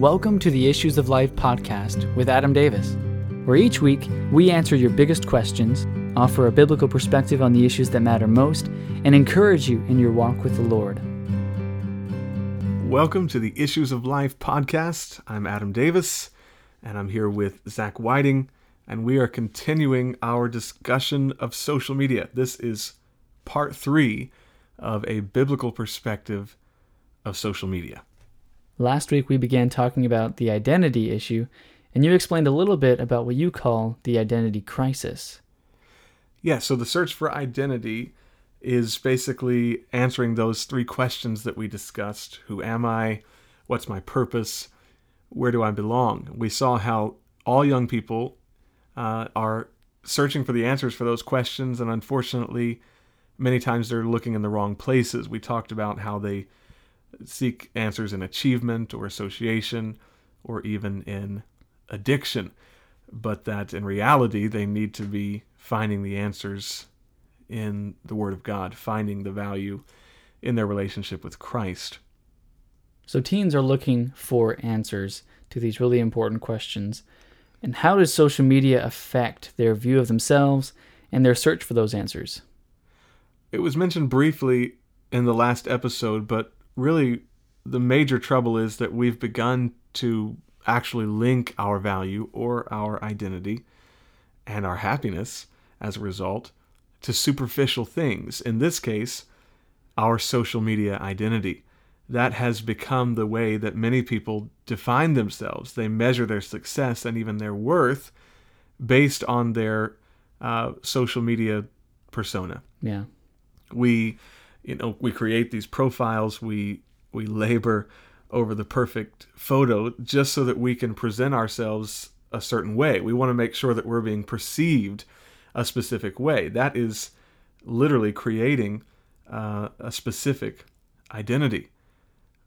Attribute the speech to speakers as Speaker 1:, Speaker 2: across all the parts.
Speaker 1: Welcome to the Issues of Life podcast with Adam Davis, where each week we answer your biggest questions, offer a biblical perspective on the issues that matter most, and encourage you in your walk with the Lord.
Speaker 2: Welcome to the Issues of Life podcast. I'm Adam Davis, and I'm here with Zach Whiting, and we are continuing our discussion of social media. This is part three of a biblical perspective of social media.
Speaker 1: Last week we began talking about the identity issue, and you explained a little bit about what you call the identity crisis.
Speaker 2: Yeah, so the search for identity is basically answering those three questions that we discussed Who am I? What's my purpose? Where do I belong? We saw how all young people uh, are searching for the answers for those questions, and unfortunately, many times they're looking in the wrong places. We talked about how they seek answers in achievement or association or even in addiction, but that in reality they need to be finding the answers in the Word of God, finding the value in their relationship with Christ.
Speaker 1: So teens are looking for answers to these really important questions. And how does social media affect their view of themselves and their search for those answers?
Speaker 2: It was mentioned briefly in the last episode, but really the major trouble is that we've begun to actually link our value or our identity and our happiness as a result to superficial things. In this case, our social media identity. That has become the way that many people define themselves. They measure their success and even their worth based on their uh, social media persona.
Speaker 1: Yeah.
Speaker 2: We you know we create these profiles we we labor over the perfect photo just so that we can present ourselves a certain way. We want to make sure that we're being perceived a specific way. That is literally creating uh, a specific identity.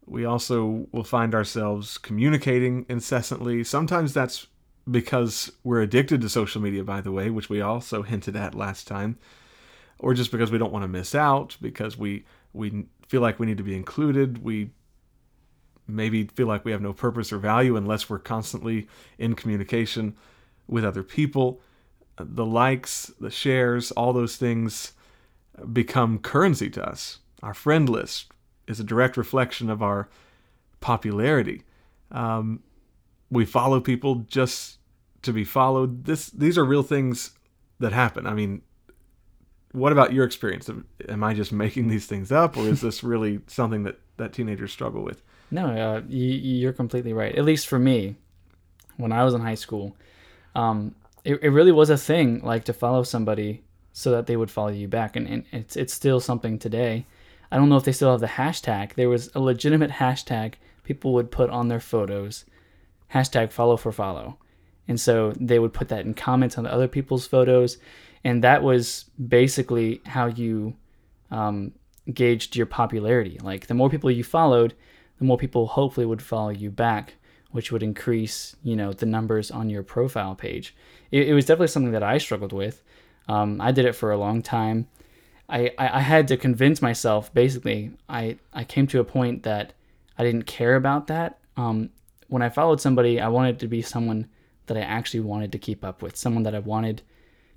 Speaker 2: We also will find ourselves communicating incessantly. Sometimes that's because we're addicted to social media by the way which we also hinted at last time or just because we don't want to miss out, because we we feel like we need to be included, we maybe feel like we have no purpose or value unless we're constantly in communication with other people. The likes, the shares, all those things become currency to us. Our friend list is a direct reflection of our popularity. Um, we follow people just to be followed. This these are real things that happen. I mean, what about your experience? Am I just making these things up, or is this really something that that teenagers struggle with?
Speaker 1: No, uh, you, are completely right. At least for me, when I was in high school, um, it, it really was a thing, like to follow somebody so that they would follow you back, and, and it's it's still something today. I don't know if they still have the hashtag. There was a legitimate hashtag people would put on their photos, hashtag follow for follow, and so they would put that in comments on other people's photos and that was basically how you um, gauged your popularity. Like the more people you followed, the more people hopefully would follow you back, which would increase, you know, the numbers on your profile page. It, it was definitely something that I struggled with. Um, I did it for a long time. I, I, I had to convince myself. Basically, I I came to a point that I didn't care about that. Um, when I followed somebody, I wanted to be someone that I actually wanted to keep up with, someone that I wanted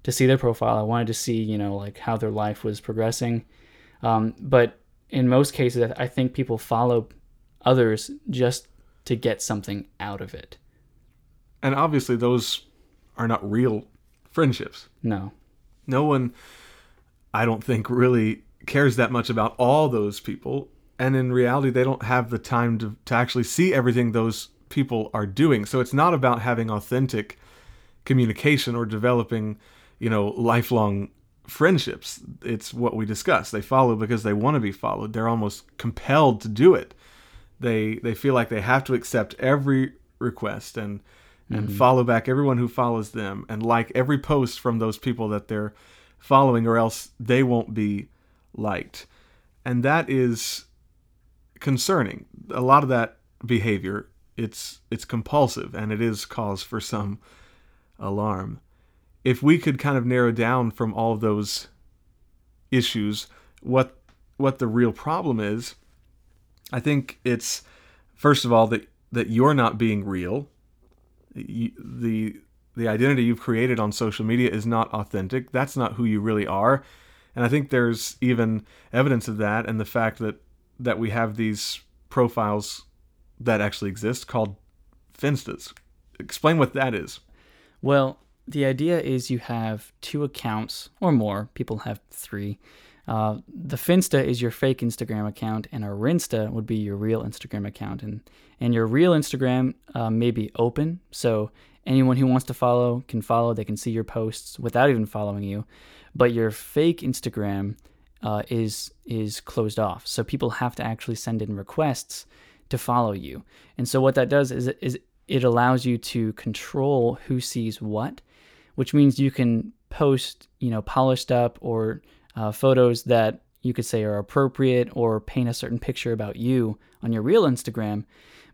Speaker 1: to see their profile. I wanted to see, you know, like how their life was progressing. Um, but in most cases, I think people follow others just to get something out of it.
Speaker 2: And obviously, those are not real friendships.
Speaker 1: No.
Speaker 2: No one, I don't think, really cares that much about all those people. And in reality, they don't have the time to, to actually see everything those people are doing. So it's not about having authentic communication or developing you know, lifelong friendships. It's what we discuss. They follow because they want to be followed. They're almost compelled to do it. They they feel like they have to accept every request and and mm-hmm. follow back everyone who follows them and like every post from those people that they're following or else they won't be liked. And that is concerning. A lot of that behavior it's it's compulsive and it is cause for some alarm if we could kind of narrow down from all of those issues what what the real problem is, I think it's first of all that that you're not being real. You, the the identity you've created on social media is not authentic. That's not who you really are. And I think there's even evidence of that and the fact that that we have these profiles that actually exist called Finstas. Explain what that is.
Speaker 1: Well, the idea is you have two accounts or more. People have three. Uh, the Finsta is your fake Instagram account, and a Rinsta would be your real Instagram account. And and your real Instagram uh, may be open, so anyone who wants to follow can follow. They can see your posts without even following you. But your fake Instagram uh, is is closed off, so people have to actually send in requests to follow you. And so what that does is is it allows you to control who sees what, which means you can post, you know, polished up or uh, photos that you could say are appropriate or paint a certain picture about you on your real Instagram.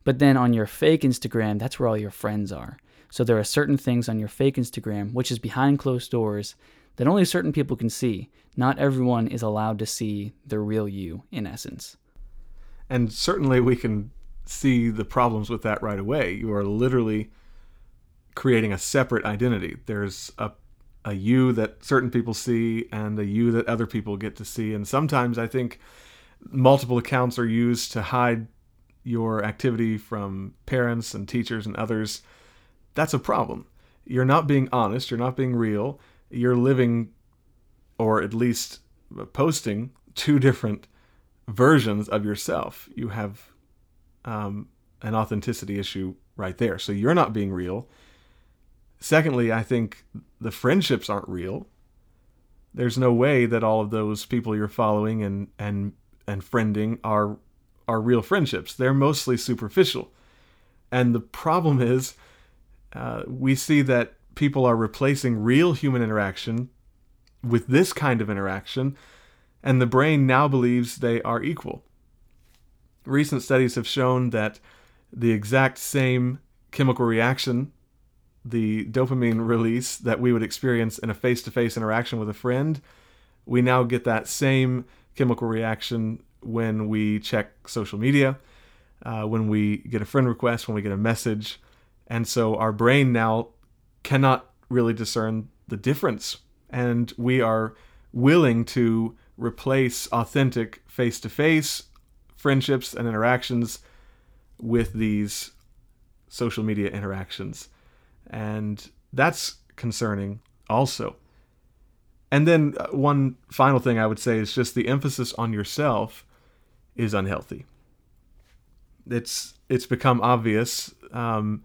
Speaker 1: But then on your fake Instagram, that's where all your friends are. So there are certain things on your fake Instagram, which is behind closed doors, that only certain people can see. Not everyone is allowed to see the real you, in essence.
Speaker 2: And certainly we can see the problems with that right away. You are literally creating a separate identity. There's a a you that certain people see and a you that other people get to see. And sometimes I think multiple accounts are used to hide your activity from parents and teachers and others. That's a problem. You're not being honest, you're not being real. You're living or at least posting two different versions of yourself. You have um, an authenticity issue right there. So you're not being real. Secondly, I think the friendships aren't real. There's no way that all of those people you're following and and and friending are are real friendships. They're mostly superficial. And the problem is, uh, we see that people are replacing real human interaction with this kind of interaction, and the brain now believes they are equal. Recent studies have shown that the exact same chemical reaction the dopamine release that we would experience in a face to face interaction with a friend, we now get that same chemical reaction when we check social media, uh, when we get a friend request, when we get a message. And so our brain now cannot really discern the difference. And we are willing to replace authentic face to face friendships and interactions with these social media interactions. And that's concerning also. And then uh, one final thing I would say is just the emphasis on yourself is unhealthy. It's it's become obvious um,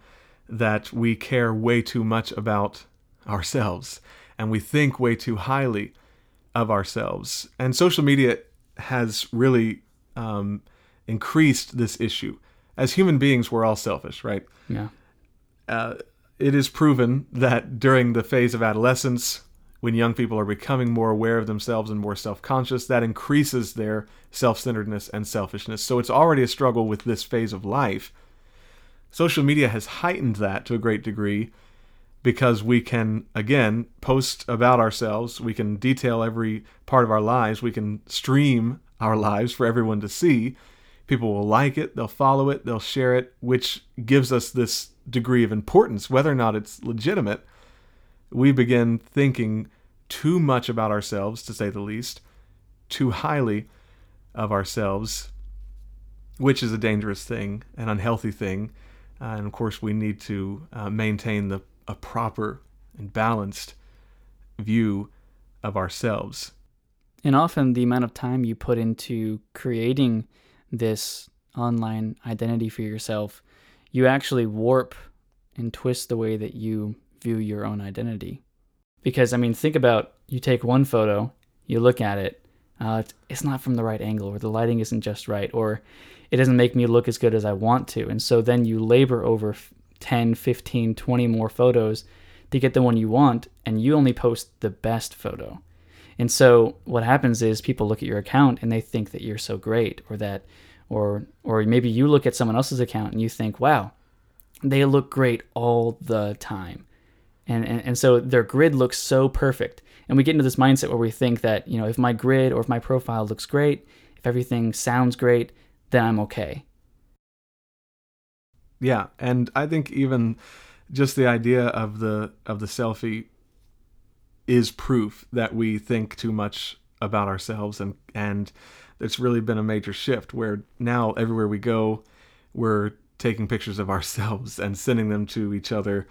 Speaker 2: that we care way too much about ourselves and we think way too highly of ourselves. And social media has really um, increased this issue. As human beings, we're all selfish, right?
Speaker 1: Yeah.
Speaker 2: Uh, it is proven that during the phase of adolescence, when young people are becoming more aware of themselves and more self conscious, that increases their self centeredness and selfishness. So it's already a struggle with this phase of life. Social media has heightened that to a great degree because we can, again, post about ourselves. We can detail every part of our lives. We can stream our lives for everyone to see. People will like it, they'll follow it, they'll share it, which gives us this degree of importance, whether or not it's legitimate, we begin thinking too much about ourselves, to say the least, too highly of ourselves, which is a dangerous thing, an unhealthy thing. Uh, and of course, we need to uh, maintain the, a proper and balanced view of ourselves.
Speaker 1: And often, the amount of time you put into creating this online identity for yourself you actually warp and twist the way that you view your own identity. Because, I mean, think about you take one photo, you look at it, uh, it's not from the right angle, or the lighting isn't just right, or it doesn't make me look as good as I want to. And so then you labor over 10, 15, 20 more photos to get the one you want, and you only post the best photo. And so what happens is people look at your account and they think that you're so great, or that or or maybe you look at someone else's account and you think, wow, they look great all the time. And, and, and so their grid looks so perfect. And we get into this mindset where we think that, you know, if my grid or if my profile looks great, if everything sounds great, then I'm okay.
Speaker 2: Yeah, and I think even just the idea of the of the selfie is proof that we think too much about ourselves and and it's really been a major shift where now everywhere we go we're taking pictures of ourselves and sending them to each other.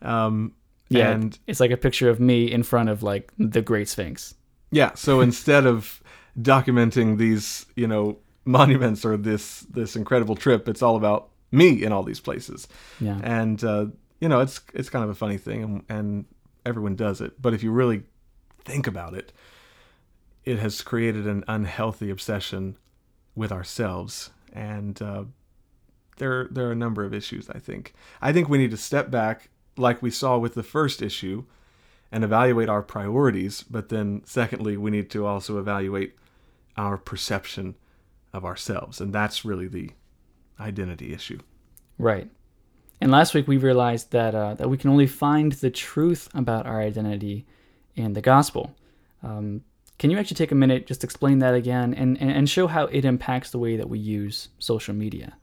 Speaker 2: Um,
Speaker 1: Yeah,
Speaker 2: and
Speaker 1: it's like a picture of me in front of like the Great Sphinx.
Speaker 2: yeah so instead of documenting these you know monuments or this this incredible trip it's all about me in all these places.
Speaker 1: Yeah,
Speaker 2: and uh, you know it's it's kind of a funny thing and, and everyone does it. But if you really think about it it has created an unhealthy obsession with ourselves. And uh, there there are a number of issues i think. I think we need to step back like we saw with the first issue and evaluate our priorities. But then secondly we need to also evaluate our perception of ourselves. And that's really the identity issue.
Speaker 1: Right. And last week we realized that uh, that we can only find the truth about our identity in the gospel. Um, can you actually take a minute just explain that again and, and, show how it impacts the way that we use social media?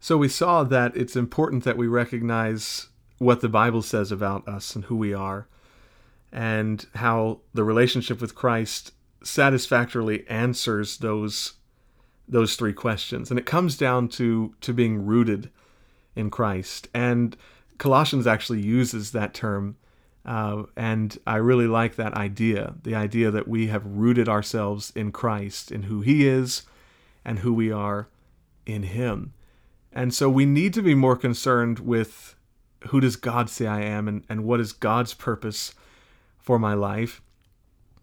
Speaker 2: So we saw that it's important that we recognize what the Bible says about us and who we are, and how the relationship with Christ satisfactorily answers those those three questions. And it comes down to to being rooted in Christ. And Colossians actually uses that term. Uh, and I really like that idea the idea that we have rooted ourselves in Christ, in who He is, and who we are in Him. And so we need to be more concerned with who does God say I am and, and what is God's purpose for my life.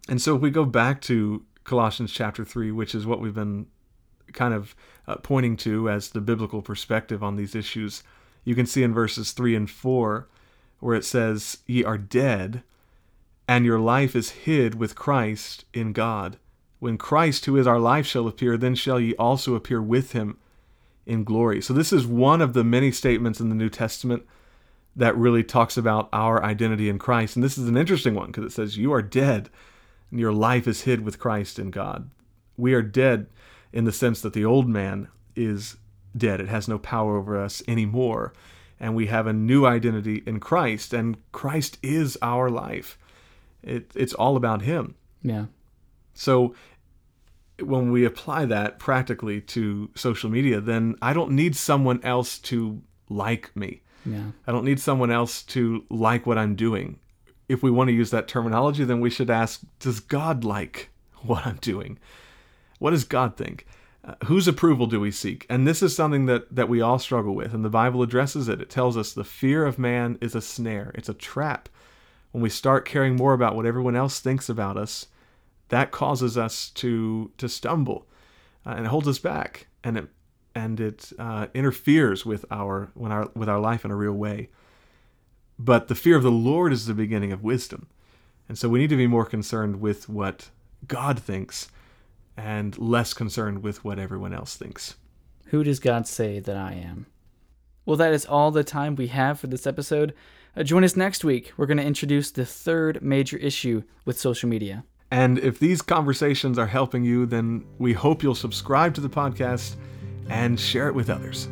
Speaker 2: And so if we go back to Colossians chapter 3, which is what we've been kind of uh, pointing to as the biblical perspective on these issues, you can see in verses 3 and 4 where it says, Ye are dead, and your life is hid with Christ in God. When Christ, who is our life, shall appear, then shall ye also appear with him in glory. So, this is one of the many statements in the New Testament that really talks about our identity in Christ. And this is an interesting one because it says, You are dead, and your life is hid with Christ in God. We are dead in the sense that the old man is dead, it has no power over us anymore. And we have a new identity in Christ, and Christ is our life. It, it's all about Him.
Speaker 1: Yeah.
Speaker 2: So when we apply that practically to social media, then I don't need someone else to like me.
Speaker 1: Yeah.
Speaker 2: I don't need someone else to like what I'm doing. If we want to use that terminology, then we should ask Does God like what I'm doing? What does God think? Whose approval do we seek? And this is something that, that we all struggle with, and the Bible addresses it. It tells us the fear of man is a snare, it's a trap. When we start caring more about what everyone else thinks about us, that causes us to to stumble, uh, and holds us back, and it and it uh, interferes with our when our with our life in a real way. But the fear of the Lord is the beginning of wisdom, and so we need to be more concerned with what God thinks, and less concerned with what everyone else thinks.
Speaker 1: Who does God say that I am? Well, that is all the time we have for this episode. Uh, join us next week. We're going to introduce the third major issue with social media.
Speaker 2: And if these conversations are helping you, then we hope you'll subscribe to the podcast and share it with others.